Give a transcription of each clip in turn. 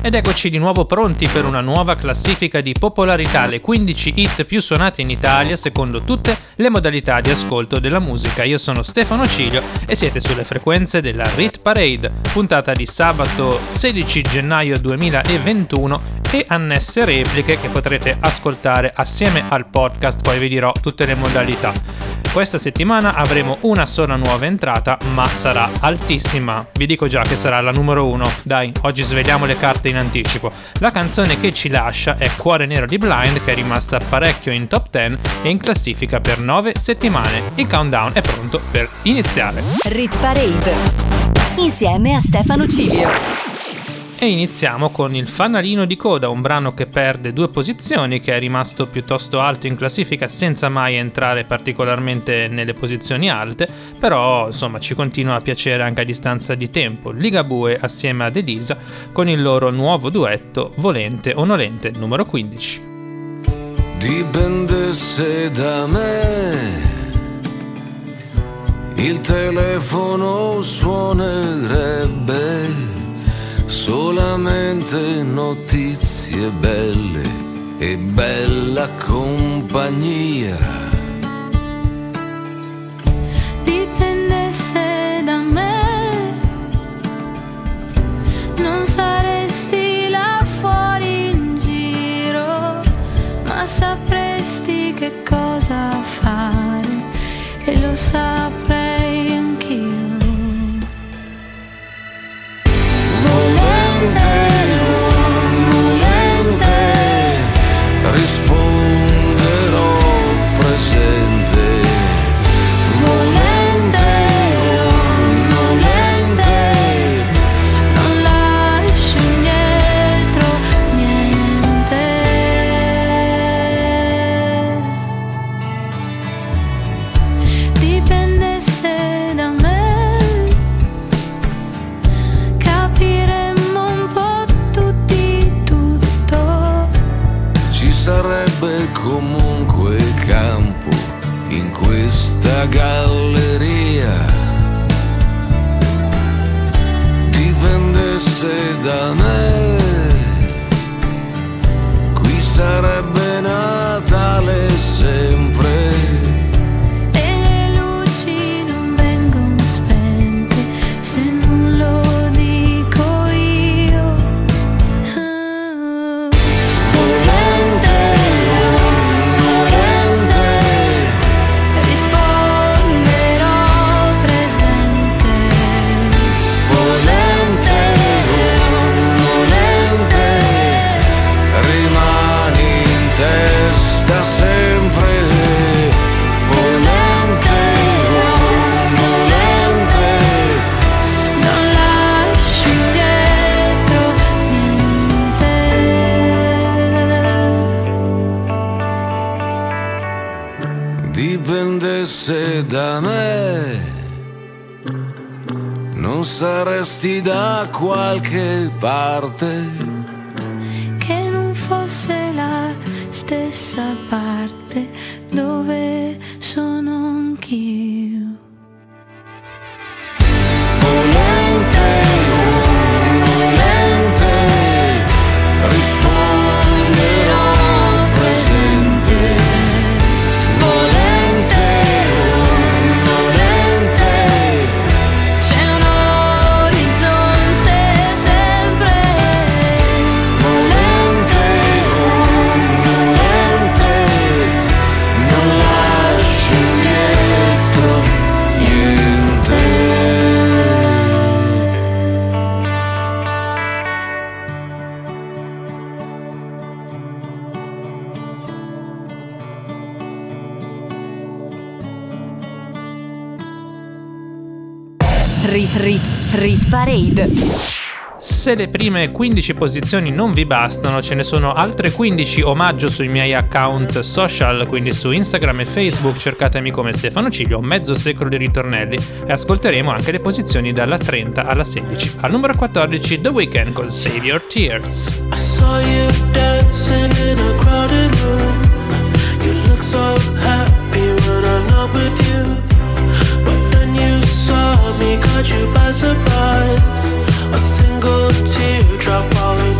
Ed eccoci di nuovo pronti per una nuova classifica di popolarità, le 15 hit più suonate in Italia secondo tutte le modalità di ascolto della musica. Io sono Stefano Cilio e siete sulle frequenze della Rit Parade, puntata di sabato 16 gennaio 2021 e annesse repliche che potrete ascoltare assieme al podcast, poi vi dirò tutte le modalità. Questa settimana avremo una sola nuova entrata, ma sarà altissima. Vi dico già che sarà la numero uno. Dai, oggi sveliamo le carte in anticipo. La canzone che ci lascia è Cuore Nero di Blind, che è rimasta parecchio in top 10 e in classifica per 9 settimane. Il countdown è pronto per iniziare. Rit Parade. Insieme a Stefano Cilio. E iniziamo con il fanalino di coda, un brano che perde due posizioni, che è rimasto piuttosto alto in classifica senza mai entrare particolarmente nelle posizioni alte, però insomma ci continua a piacere anche a distanza di tempo. Ligabue assieme ad Elisa con il loro nuovo duetto Volente o Nolente numero 15. Dipendesse da me, il telefono suonerebbe solamente notizie belle e bella compagnia. Dipendesse da me, non saresti là fuori in giro, ma sapresti che cosa fare e lo saprei qualche parte. Prime 15 posizioni non vi bastano, ce ne sono altre 15 omaggio sui miei account social, quindi su Instagram e Facebook, cercatemi come Stefano Ciglio, mezzo secolo di ritornelli e ascolteremo anche le posizioni dalla 30 alla 16. Al numero 14 The Weeknd con Save Your Tears. But then you saw me, caught you by surprise. A single teardrop falling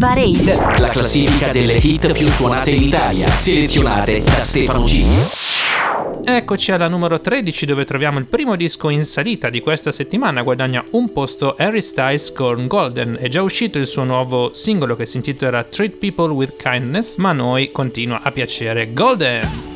Parade. La classifica delle hit più suonate in Italia, selezionate da Stefano G. Eccoci alla numero 13 dove troviamo il primo disco in salita di questa settimana, guadagna un posto Harry Styles con Golden, è già uscito il suo nuovo singolo che si intitola Treat People with Kindness, ma a noi continua a piacere Golden. Golden,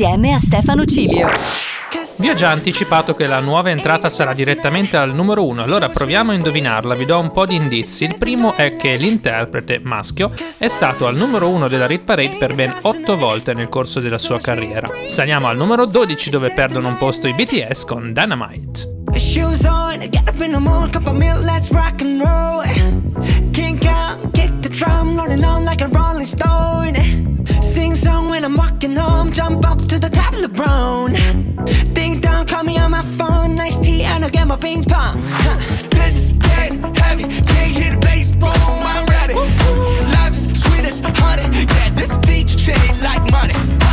insieme a Stefano Cilio. Vi ho già anticipato che la nuova entrata sarà direttamente al numero 1, allora proviamo a indovinarla, vi do un po' di indizi. Il primo è che l'interprete maschio è stato al numero 1 della Rit Parade per ben 8 volte nel corso della sua carriera. Saliamo al numero 12 dove perdono un posto i BTS con Dynamite. Shoes on, get up in the morning, cup of milk, let's rock and roll. Kink out, kick the drum, rolling on like a rolling stone. When I'm walking home, jump up to the top of the brown. Ding dong, call me on my phone, nice tea, and I'll get my ping pong. Huh. This is getting heavy. Can't hear the bass, boom, I'm ready. Life is sweet as honey. Yeah, this beat treat like money.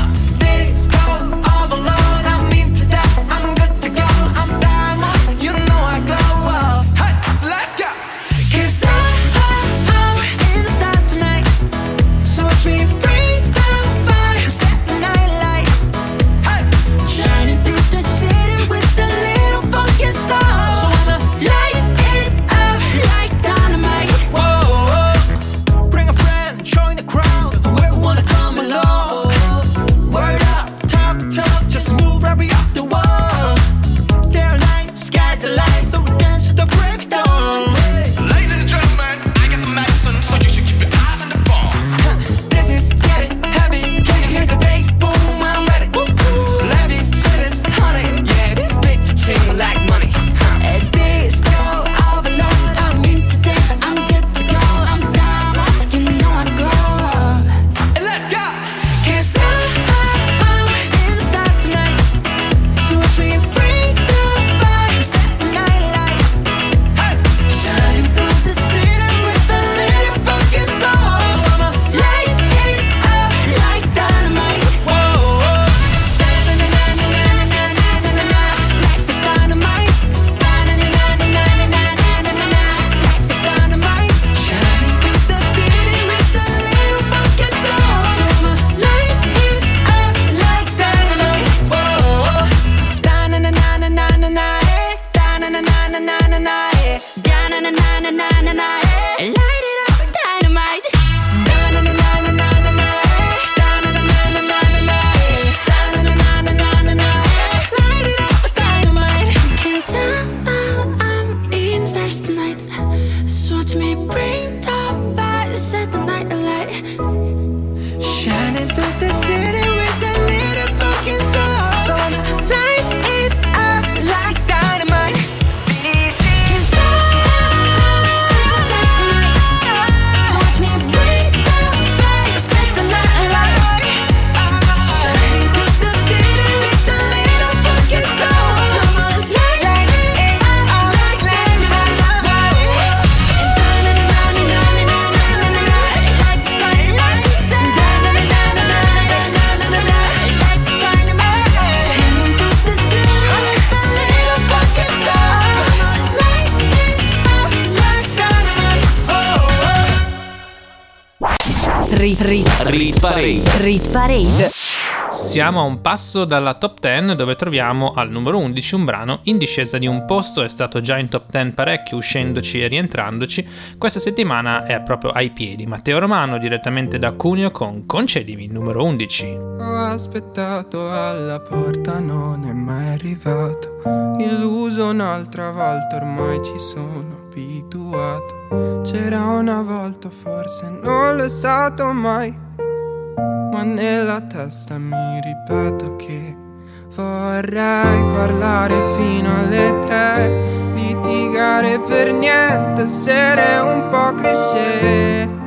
Rit, Parade. rit parade. Siamo a un passo dalla top 10 dove troviamo al numero 11 un brano in discesa di un posto, è stato già in top 10 parecchio uscendoci e rientrandoci, questa settimana è proprio ai piedi. Matteo Romano direttamente da Cuneo con Concedimi numero 11. Ho aspettato alla porta, non è mai arrivato. Illuso un'altra volta, ormai ci sono abituato. C'era una volta, forse non l'è stato mai. Ma nella testa mi ripeto che vorrei parlare fino alle tre. Litigare per niente, essere un po' cliché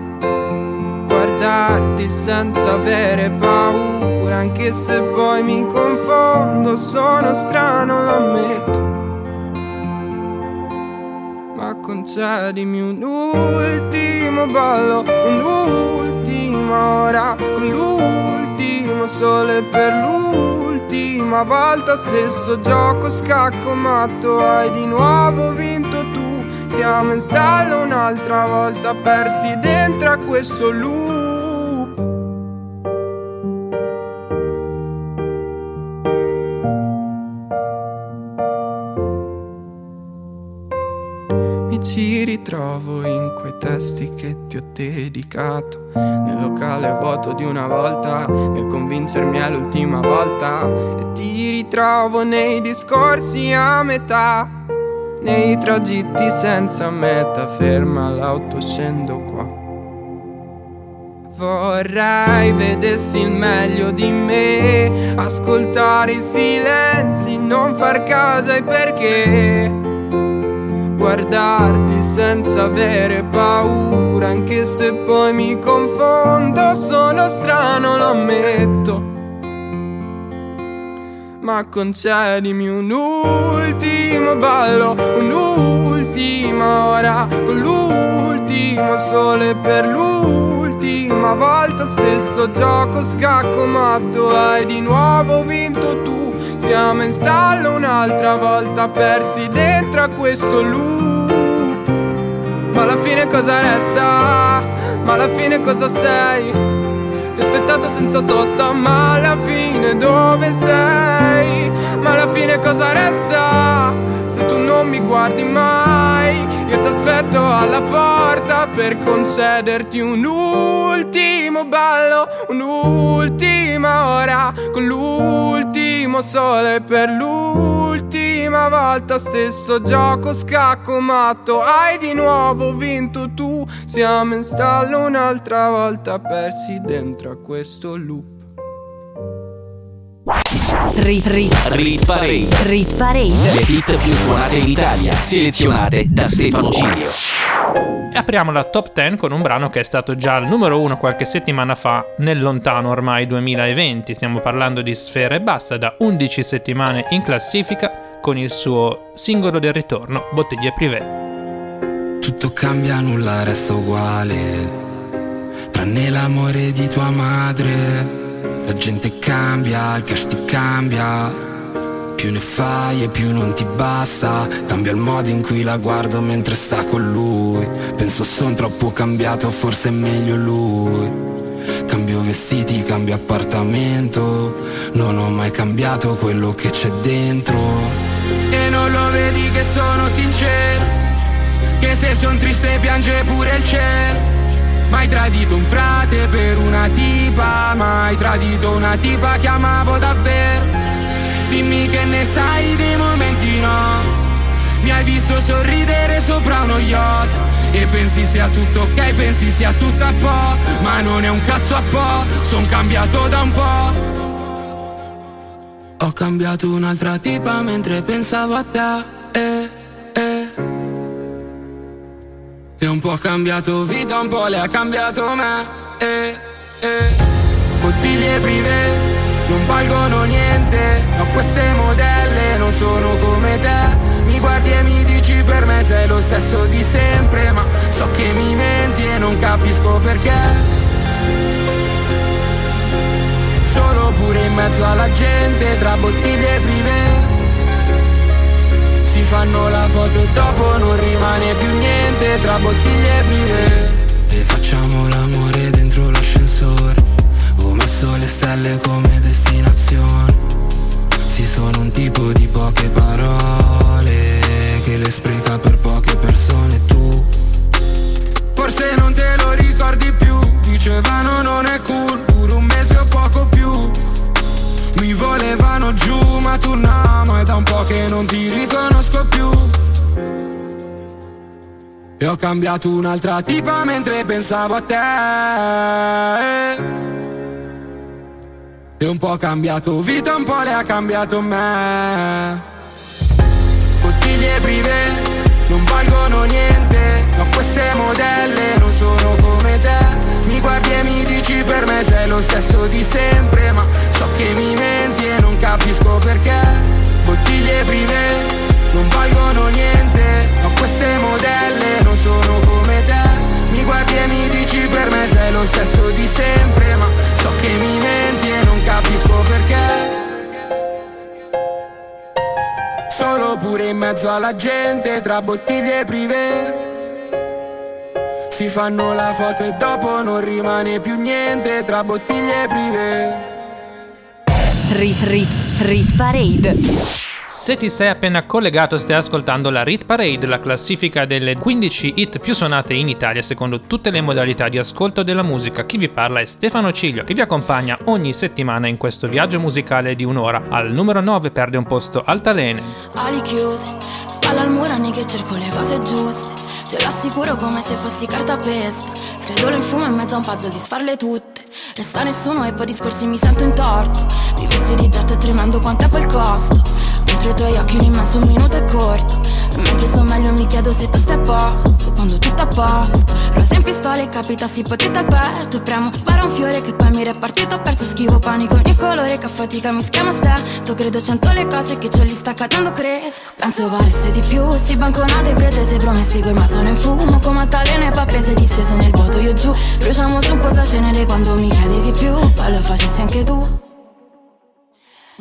guardarti senza avere paura anche se poi mi confondo, sono strano, lo ammetto. Ma concedimi un ultimo ballo, un'ultima ora, con l'ultimo sole per l'ultima volta, stesso gioco scacco matto, hai di nuovo vinto tu. Siamo in stallo un'altra volta, persi dentro a questo loop. Mi ci ritrovo in quei testi che ti ho dedicato Nel locale vuoto di una volta Nel convincermi è l'ultima volta E ti ritrovo nei discorsi a metà Nei tragitti senza meta Ferma l'auto, scendo qua. Vorrei vedessi il meglio di me Ascoltare i silenzi, non far caso ai perché guardarti senza avere paura, anche se poi mi confondo, sono strano, lo ammetto. Ma concedimi un ultimo ballo, un'ultima ora, con l'ultimo sole per l'ultima volta, stesso gioco scacco matto, hai di nuovo vinto tu. Siamo in stallo un'altra volta, persi dentro a questo loop. Ma alla fine cosa resta? Ma alla fine cosa sei? Ti ho aspettato senza sosta, ma alla fine dove sei? Ma alla fine cosa resta? Se tu non mi guardi mai, io ti aspetto alla porta per concederti un ultimo ballo, un'ultima ora con l'ultimo sole per l'ultima volta. Stesso gioco scacco matto, hai di nuovo vinto tu. Siamo in stallo un'altra volta, persi dentro a questo loop. Rit, rit, Rit Parade. rit parade. Le hit più suonate in Italia, selezionate da Stefano Cilio. E apriamo la top 10 con un brano che è stato già al numero 1 qualche settimana fa, nel lontano ormai 2020. Stiamo parlando di Sfera e Basta, da 11 settimane in classifica, con il suo singolo del ritorno, Bottiglie Privé. Tutto cambia, nulla resta uguale. Tranne l'amore di tua madre. La gente cambia, il cash ti cambia. Più ne fai e più non ti basta. Cambia il modo in cui la guardo mentre sta con lui. Penso son troppo cambiato, forse è meglio lui. Cambio vestiti, cambio appartamento. Non ho mai cambiato quello che c'è dentro. E non lo vedi che sono sincero. Che se son triste piange pure il cielo. Mai tradito un frate per una tipa Mai tradito una tipa che amavo davvero. Dimmi che ne sai dei momenti no? Mi hai visto sorridere sopra uno yacht. E pensi sia tutto ok, pensi sia tutto a po' Ma non è un cazzo a po', son cambiato da un po' Ho cambiato un'altra tipa mentre pensavo a te eh, eh. E un po' ha cambiato vita, un po' le ha cambiato me eh, eh. Bottiglie privé non valgono niente Ma queste modelle non sono come te Mi guardi e mi dici per me sei lo stesso di sempre Ma so che mi menti e non capisco perché Solo pure in mezzo alla gente tra bottiglie privé si fanno la foto e dopo non rimane più niente tra bottiglie prive. E facciamo l'amore dentro l'ascensore Ho messo le stelle come destinazione. Sì sono un tipo di poche parole Che le spreca per poche persone tu Forse non te lo ricordi più. Dicevano non è cool Pure un mese o poco più. Mi volevano giù ma tu no Ma è da un po' che non ti riconosco più. E ho cambiato un'altra tipa mentre pensavo a te. E un po' cambiato vita, un po' le ha cambiato me. Bottiglie prive non valgono niente ma queste modelle non sono come te. Mi guardi e mi dici per me sei lo stesso di sempre. Ma so che mi menti e non capisco perché. Bottiglie prive non valgono niente. Ma queste modelle non sono come te. Mi guardi e mi dici per me sei lo stesso di sempre. Ma so che mi menti e non capisco perché. Solo pure in mezzo alla gente tra bottiglie private si fanno la foto e dopo non rimane più niente tra bottiglie prive. Rit Rit Rit Parade. Se ti sei appena collegato stai ascoltando la Rit Parade, la classifica delle 15 hit più suonate in Italia secondo tutte le modalità di ascolto della musica. Chi vi parla è Stefano Ciglio che vi accompagna ogni settimana in questo viaggio musicale di un'ora. Al numero 9 perde un posto Altalene. Ali chiuse, spalla al muro che cerco le cose giuste. Te lo assicuro come se fossi cartapesta. Scredolo in fumo in mezzo a un puzzle di sfarle tutte. Resta nessuno e poi discorsi mi sento in torto. Rivesti di e tremando quanto è il costo. Mentre i tuoi occhi un immenso minuto è corto. Mentre sto meglio mi chiedo se tu stai a posto. Quando tutto a posto. Rosa in pistola e capitassi potete al petto. E premo, spara un fiore che poi mi repartito. Perso schivo panico ogni colore che a fatica mi schiama stento. Credo cento le cose che ce li sta cadendo cresco. Penso valesse di più. Si banconate pretese promessi quel ma sono in fumo. Come altalene pappese distese nel vuoto io giù. Bruciamo su un po' sa cenere quando mi chiedi di più. Poi lo facessi anche tu.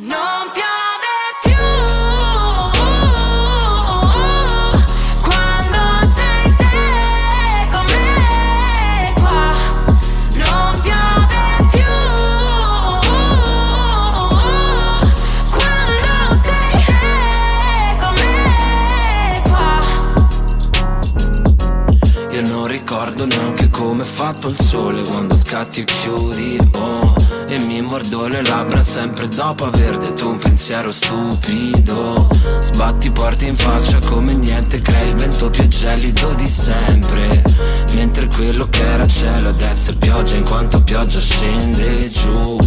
Non piove ricordo neanche come è fatto il sole quando scatti e chiudi, oh E mi mordo le labbra sempre dopo aver detto un pensiero stupido. Sbatti porti in faccia come niente, crei il vento più gelido di sempre. Mentre quello che era cielo adesso è pioggia in quanto pioggia scende giù.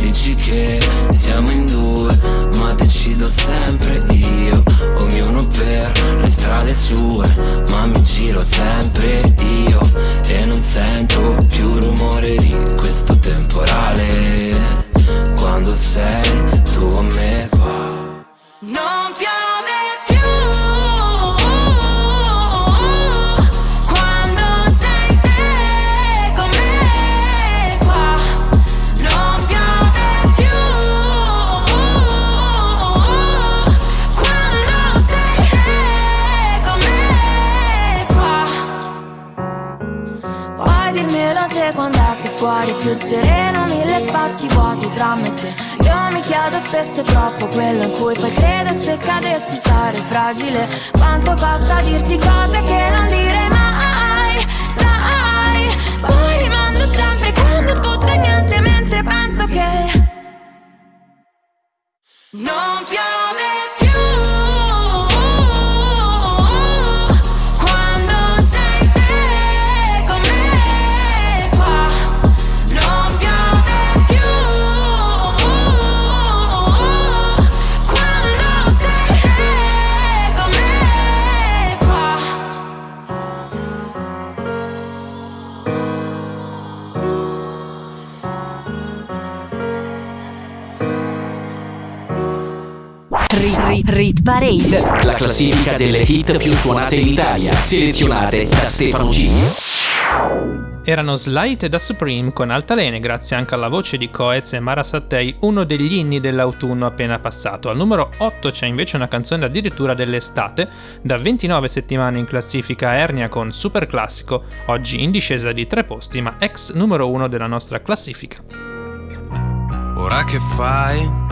Dici che siamo in due, ma decido sempre io. Ognuno per le strade sue, ma mi giro sempre io E non sento più rumore di questo temporale. Quando sei tu con me qua Non piove fuori più sereno Mille spazi vuoti tra me e te. Io mi chiedo spesso troppo quello in cui poi credo Se cadessi sarei fragile. Quanto costa dirti cose che non direi mai Sai? Poi rimando sempre quando tutto è niente Mentre penso che non piove Parade. La classifica delle hit più suonate in Italia, selezionate da Stefano G. Erano Slight da Supreme con Altalene, grazie anche alla voce di Coez e Mara Sattei, uno degli inni dell'autunno appena passato. Al numero 8 c'è invece una canzone addirittura dell'estate, da 29 settimane in classifica Ernia con Super Classico, oggi in discesa di tre posti, ma ex numero 1 della nostra classifica. Ora che fai?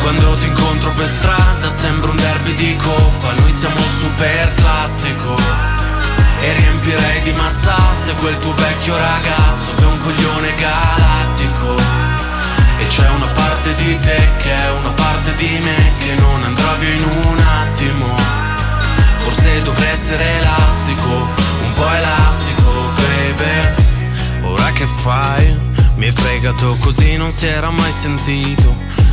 Quando ti incontro per strada sembra un derby di coppa. Noi siamo super classico. E riempirei di mazzate quel tuo vecchio ragazzo Che è un coglione galattico. E c'è una parte di te che è una parte di me Che non andrà via in un attimo. Forse dovrei essere elastico Un po' elastico, baby. Ora che fai? Mi hai fregato così non si era mai sentito.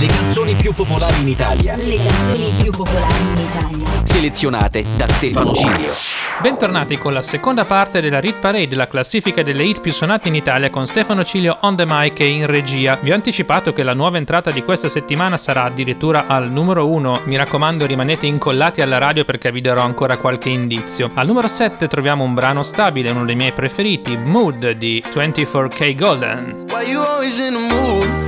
Le canzoni più popolari in Italia. Le canzoni più popolari in Italia. Selezionate da Stefano Cilio. Bentornati con la seconda parte della Rit Parade, la classifica delle hit più suonate in Italia con Stefano Cilio on the mic e in regia. Vi ho anticipato che la nuova entrata di questa settimana sarà addirittura al numero 1. Mi raccomando rimanete incollati alla radio perché vi darò ancora qualche indizio. Al numero 7 troviamo un brano stabile, uno dei miei preferiti, Mood di 24K Golden. Why you always in the mood?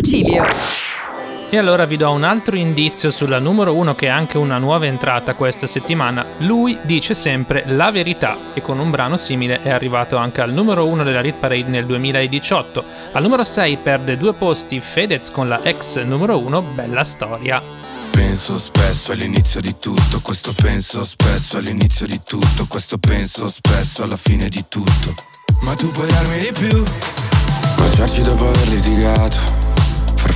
A Stefano Cilio. E allora vi do un altro indizio sulla numero 1 che è anche una nuova entrata questa settimana. Lui dice sempre la verità e con un brano simile è arrivato anche al numero 1 della Rit Parade nel 2018. Al numero 6 perde due posti Fedez con la ex numero 1 Bella Storia. Penso spesso all'inizio di tutto, questo penso spesso all'inizio di tutto, questo penso spesso alla fine di tutto. Ma tu puoi darmi di più, baciarci dopo aver litigato,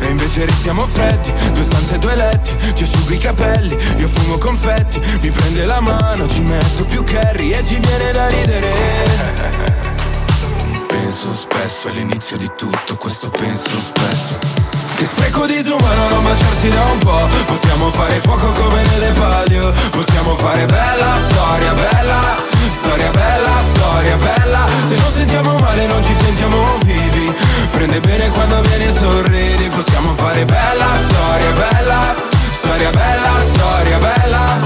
E invece restiamo freddi Due stanze, due letti Ti asciugo i capelli Io fumo confetti Mi prende la mano Ci metto più curry E ci viene da ridere. Penso spesso all'inizio di tutto Questo penso spesso. Che spreco disumano non baciarsi da un po' Possiamo fare fuoco come nelle palio Possiamo fare bella storia, bella Storia bella, storia bella. Se non sentiamo male non ci sentiamo vivi. Prende bene quando vieni e sorridi. Possiamo fare bella storia, bella. Storia bella, storia bella.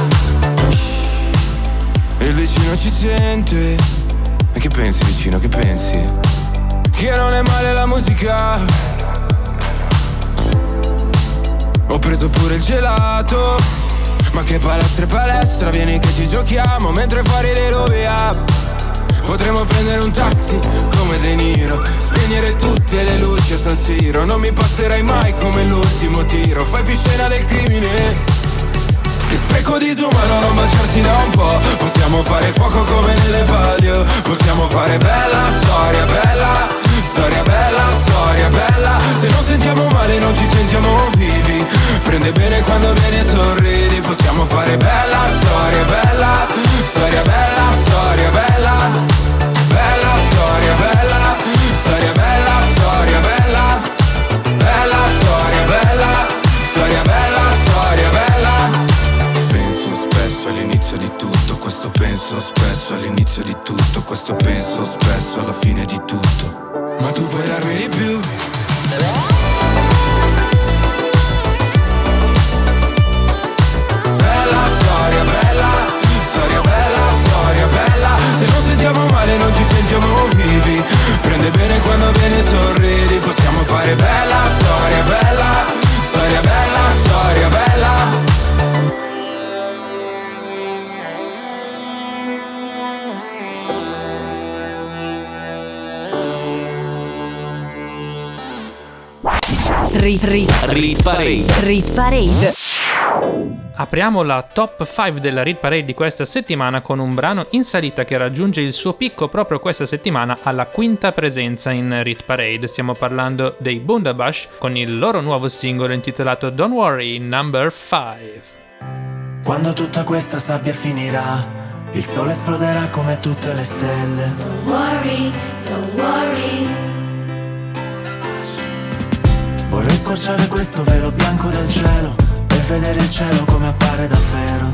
Il vicino ci sente. E che pensi vicino, che pensi? Che non è male la musica. Ho preso pure il gelato Ma che palestra e palestra Vieni che ci giochiamo Mentre fuori le rovia Potremmo prendere un taxi come De Niro Spegnere tutte le luci a San Siro. Non mi passerai mai come l'ultimo tiro Fai più scena del crimine. Che spreco disumano non baciarsi da un po' Possiamo fare fuoco come nelle palio. Possiamo fare bella storia, bella Storia bella, storia bella. Se non sentiamo male non ci sentiamo vivi Prende bene quando vieni e sorridi. Possiamo fare bella storia bella Storia bella, storia bella Bella storia bella Storia bella, storia bella Bella storia bella Storia bella, storia bella. Penso spesso all'inizio di tutto Questo penso spesso all'inizio di tutto Questo penso spesso alla fine di tutto. Ma tu puoi darmi di più bene quando vieni e sorridi Possiamo fare bella storia, bella Storia bella, storia bella Rit, rit, Rit Parade. rit parade. Apriamo la top 5 della Read Parade di questa settimana con un brano in salita che raggiunge il suo picco proprio questa settimana alla quinta presenza in Read Parade. Stiamo parlando dei Bundabash con il loro nuovo singolo intitolato Don't Worry Number 5. Quando tutta questa sabbia finirà, il sole esploderà come tutte le stelle. Don't worry, don't worry. Vorrei squarciare questo velo bianco del cielo vedere il cielo come appare davvero.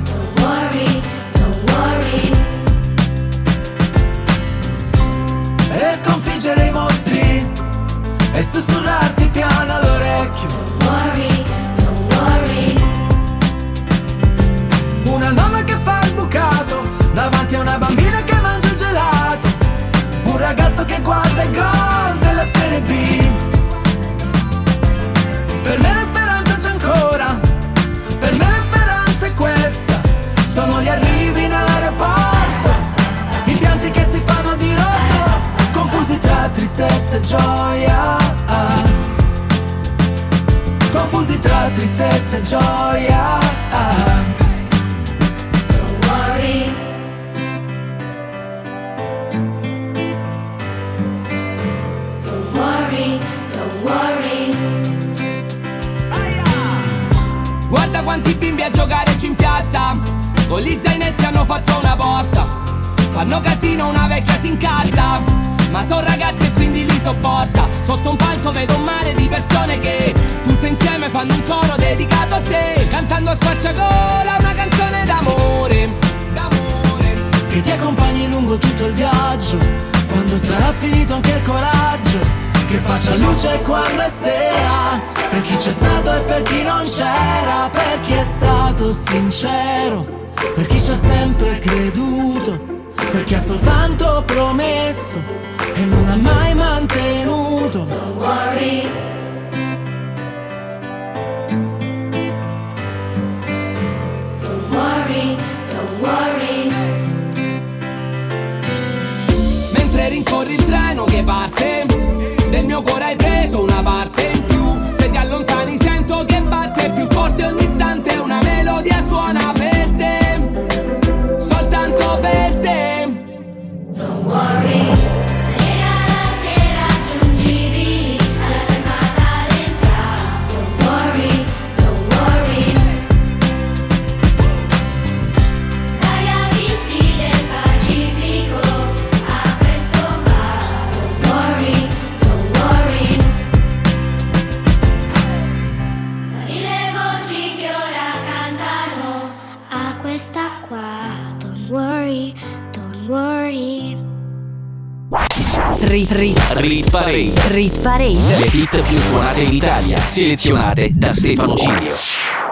Parade. Le hit più suonate in Italia, selezionate da Stefano Cilio.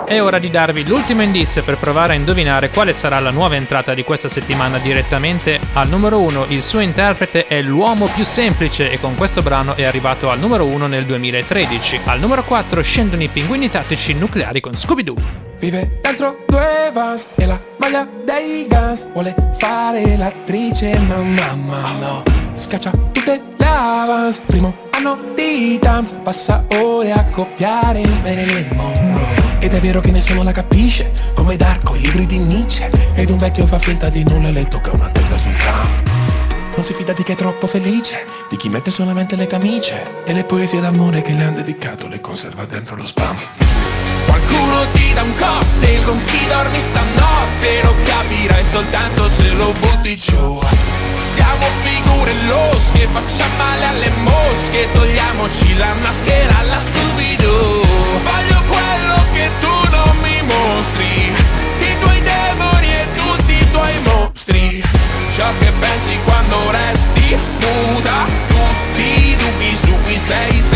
È ora di darvi l'ultimo indizio per provare a indovinare quale sarà la nuova entrata di questa settimana direttamente al numero 1. Il suo interprete è l'uomo più semplice e con questo brano è arrivato al numero 1 nel 2013. Al numero 4 scendono i pinguini tattici nucleari con Scooby-Doo. Vive dentro due vans e la maglia dei Guns Vuole fare l'attrice ma mamma no Scaccia tutte avance Primo anno di Tams Passa ore a copiare il Marilyn Monroe Ed è vero che nessuno la capisce Come Darko, i libri di Nietzsche. Ed un vecchio fa finta di nulla e le tocca una tenda sul tram. Non si fida di chi è troppo felice, di chi mette solamente le camicie e le poesie d'amore che le han dedicato le conserva dentro lo spam. Qualcuno ti dà un cocktail con chi dormi stanotte Lo capirai soltanto se lo butti giù. Siamo figure losche, facciamo male alle mosche Togliamoci la maschera alla Scooby-Doo. Voglio quello che tu non mi mostri I tuoi demoni e tutti i tuoi mostri. Ciò che pensi quando resti muta Tutti i dubbi su cui sei seduta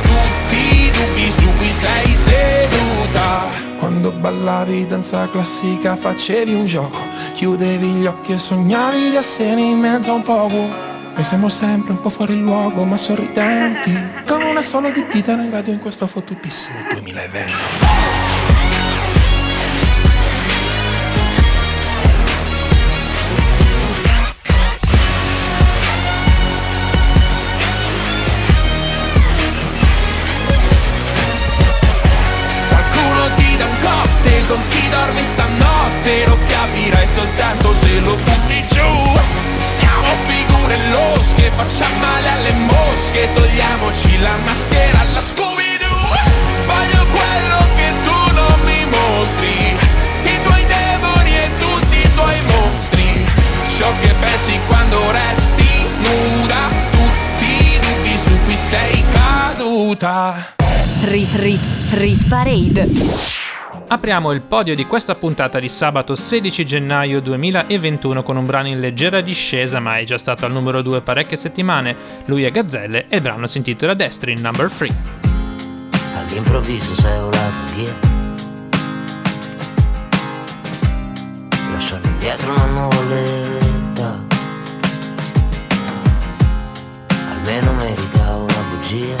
ballavi danza classica facevi un gioco Chiudevi gli occhi e sognavi di essere in mezzo a un poco Noi siamo sempre un po' fuori luogo ma sorridenti Con una sola di dita in radio in questo fottutissimo 2020 dormi stanotte Lo capirai soltanto se lo butti giù. Siamo figure losche, facciamo male alle mosche Togliamoci la maschera alla Scooby-Doo. Voglio quello che tu non mi mostri I tuoi demoni e tutti i tuoi mostri. Ciò che pensi quando resti nuda Tutti i dubbi su cui sei caduta. Rit, rit, rit parade. Apriamo il podio di questa puntata di sabato 16 gennaio 2021 con un brano in leggera discesa ma è già stato al numero 2 parecchie settimane. Lui è Gazzelle e il brano si intitola Destri, number 3. All'improvviso sei volato via Lasciando indietro una nuvoletta Almeno merita una bugia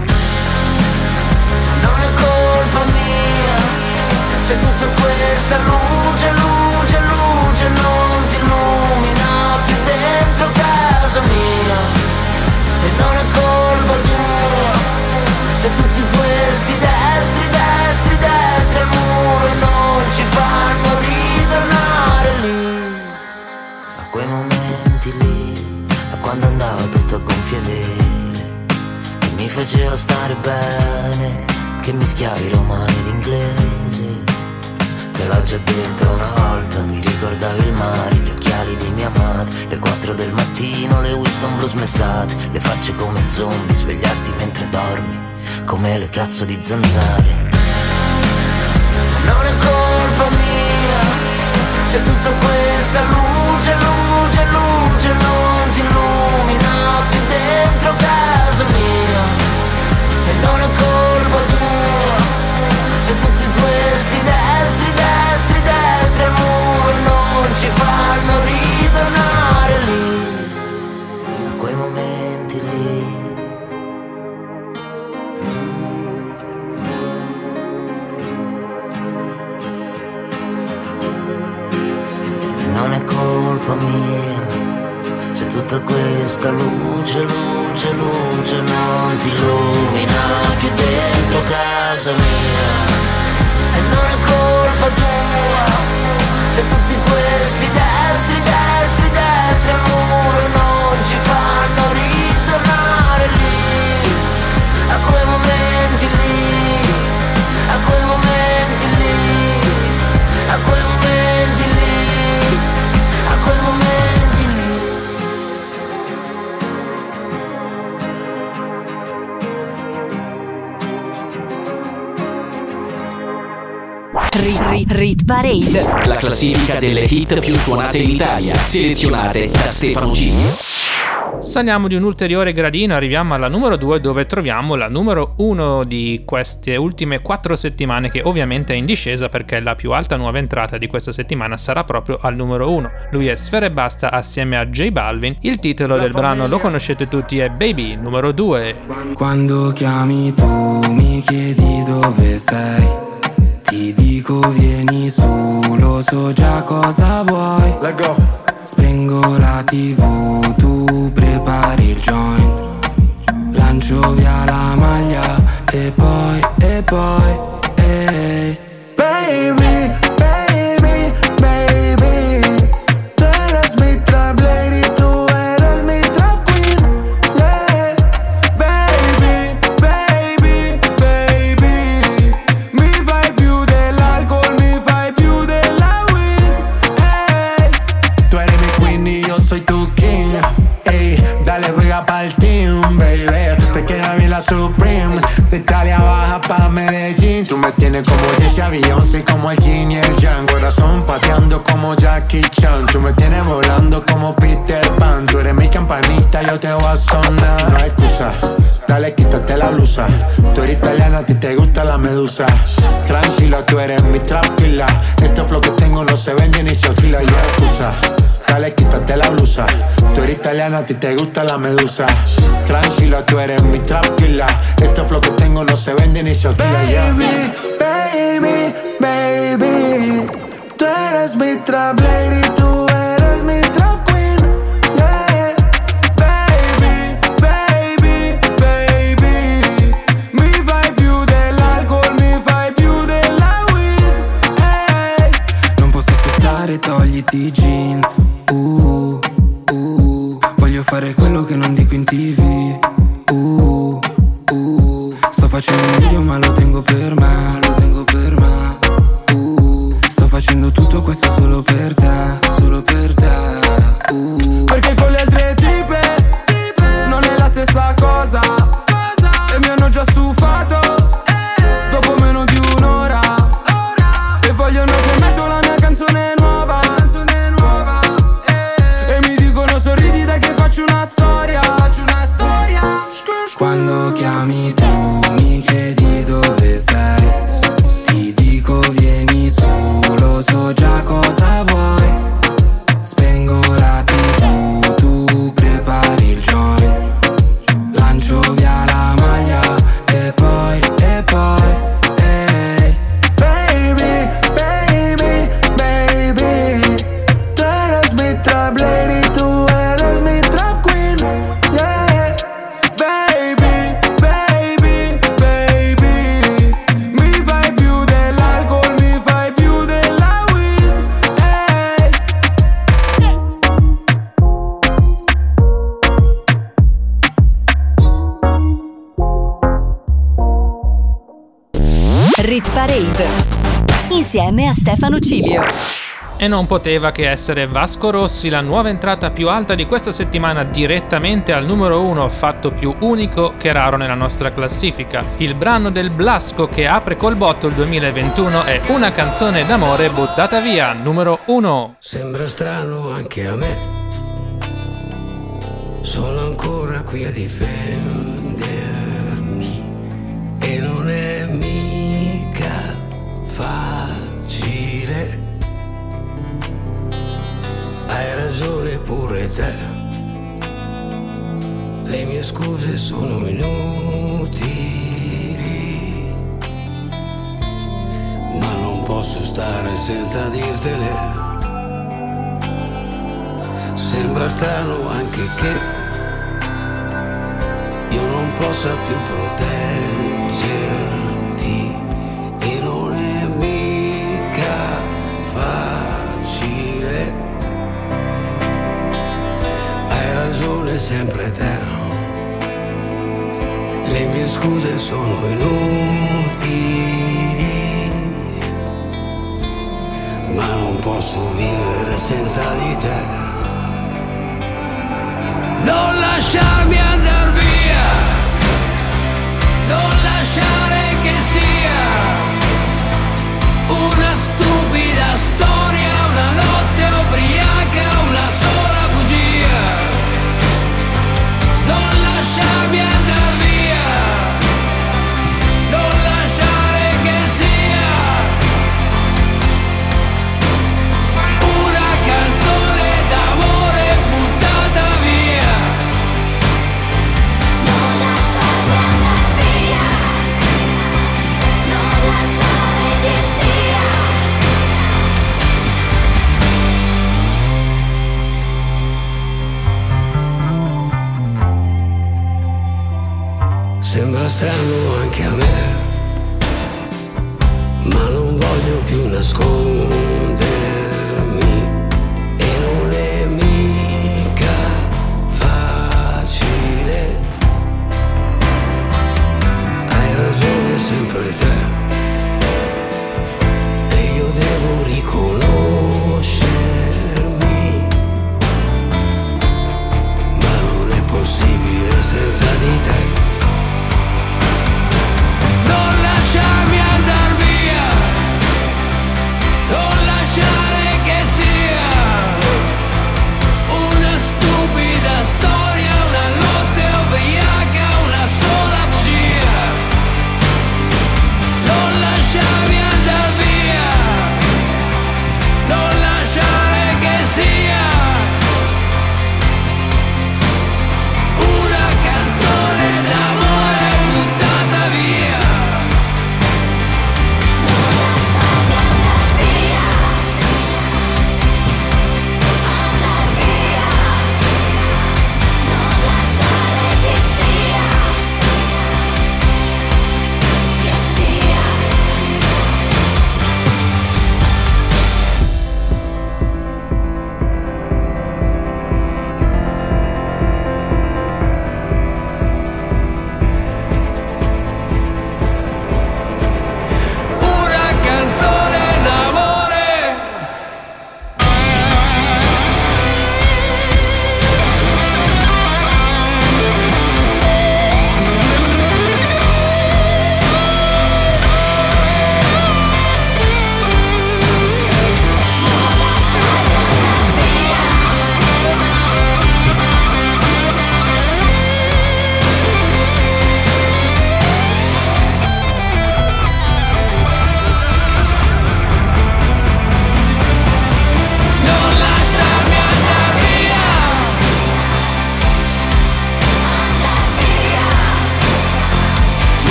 Se tutta questa luce, luce, luce non ti illumina più dentro casa mia. E non è colpa tua, se tutti questi destri, destri, destri al muro non ci fanno ritornare lì. A quei momenti lì, a quando andava tutto a gonfie vele, che mi faceva stare bene, che mischiavi romani ed inglese. Te l'ho già detto una volta, mi ricordavi il mare, gli occhiali di mia madre, le 4 del mattino, le Winston blu smezzate, le facce come zombie, svegliarti mentre dormi, come le cazzo di zanzare. Non è colpa mia, se tutta questa luce, destri, destri, destri al muro non ci fanno ritornare lì, a quei momenti lì. E non è colpa mia se tutta questa luce, luce, luce non ti illumina più dentro casa mia. Non è colpa tua. Se tutti questi destri, destri, destri al muro non ci fanno ritornare lì, a quei momenti lì, a quei momenti lì, a quei momenti Rit, rit, rit Parade. La classifica delle hit più suonate in Italia, selezionate da Stefano G. Saliamo di un ulteriore gradino, arriviamo alla numero 2 dove troviamo la numero 1 di queste ultime 4 settimane che ovviamente è in discesa perché la più alta nuova entrata di questa settimana sarà proprio al numero 1. Lui è Sfera e Basta assieme a J Balvin, il titolo del brano lo conoscete tutti è Baby numero 2. Quando chiami tu mi chiedi dove sei Ti dico vieni su, lo so già cosa vuoi. Spengo la tv, tu prepari il joint. Lancio via la maglia e poi, e poi, medusa. Tranquila, tú eres mi tranquila. Este flow que tengo no se vende ni se alquila Y excusa. Dale, quítate la blusa. Tú eres italiana, a ti te gusta la medusa. Tranquila, tú eres mi tranquila. Este flow que tengo no se vende ni se alquila Baby, baby, baby. Tú eres mi trap lady, tú eres mi trap chiami te. A Stefano Cilio. E non poteva che essere Vasco Rossi, la nuova entrata più alta di questa settimana direttamente al numero 1, fatto più unico che raro nella nostra classifica. Il brano del Blasco che apre col botto il 2021 è Una canzone d'amore buttata via, numero 1. Sembra strano anche a me. Sono ancora qui a difendermi pure te. Le mie scuse sono inutili. Ma non posso stare senza dirtele. Sembra strano anche che io non possa più proteggerti ragione sempre te. Le mie scuse sono inutili, ma non posso vivere senza di te. Non lasciarmi andare via, non lasciare che sia una stupida storia, una notte ubriaca, Strano anche a me, ma non voglio più nascondermi e non è mica facile. Hai ragione sempre te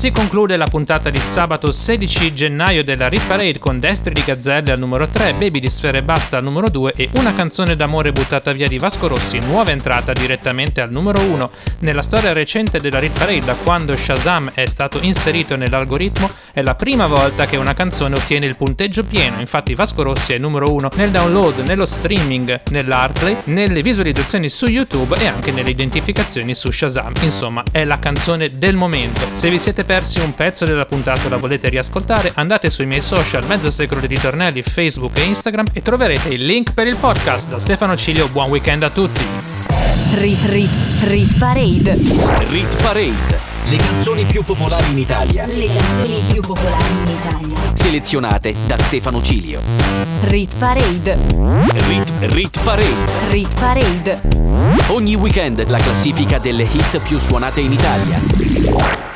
Parade. Conclude la puntata di sabato 16 gennaio della Rit Parade con Destri di Gazzelle al numero 3, Baby di Sfere Basta al numero 2 e Una canzone d'amore buttata via di Vasco Rossi, nuova entrata direttamente al numero 1. Nella storia recente della Rit Parade, da quando Shazam è stato inserito nell'algoritmo, è la prima volta che una canzone ottiene il punteggio pieno, infatti Vasco Rossi è numero 1 nel download, nello streaming, nell'artplay, nelle visualizzazioni su YouTube e anche nelle identificazioni su Shazam. Insomma, è la canzone del momento. Se vi siete persi un pezzo della puntata la volete riascoltare, andate sui miei social Mezzo Secolo di Ritornelli, Facebook e Instagram e troverete il link per il podcast. Da Stefano Cilio, buon weekend a tutti! Rit Rit Rit Parade. Rit Parade. Le canzoni più popolari in Italia. Le canzoni più popolari in Italia. Selezionate da Stefano Cilio. Rit Parade. Rit, Rit Parade. Rit Parade. Ogni weekend la classifica delle hit più suonate in Italia.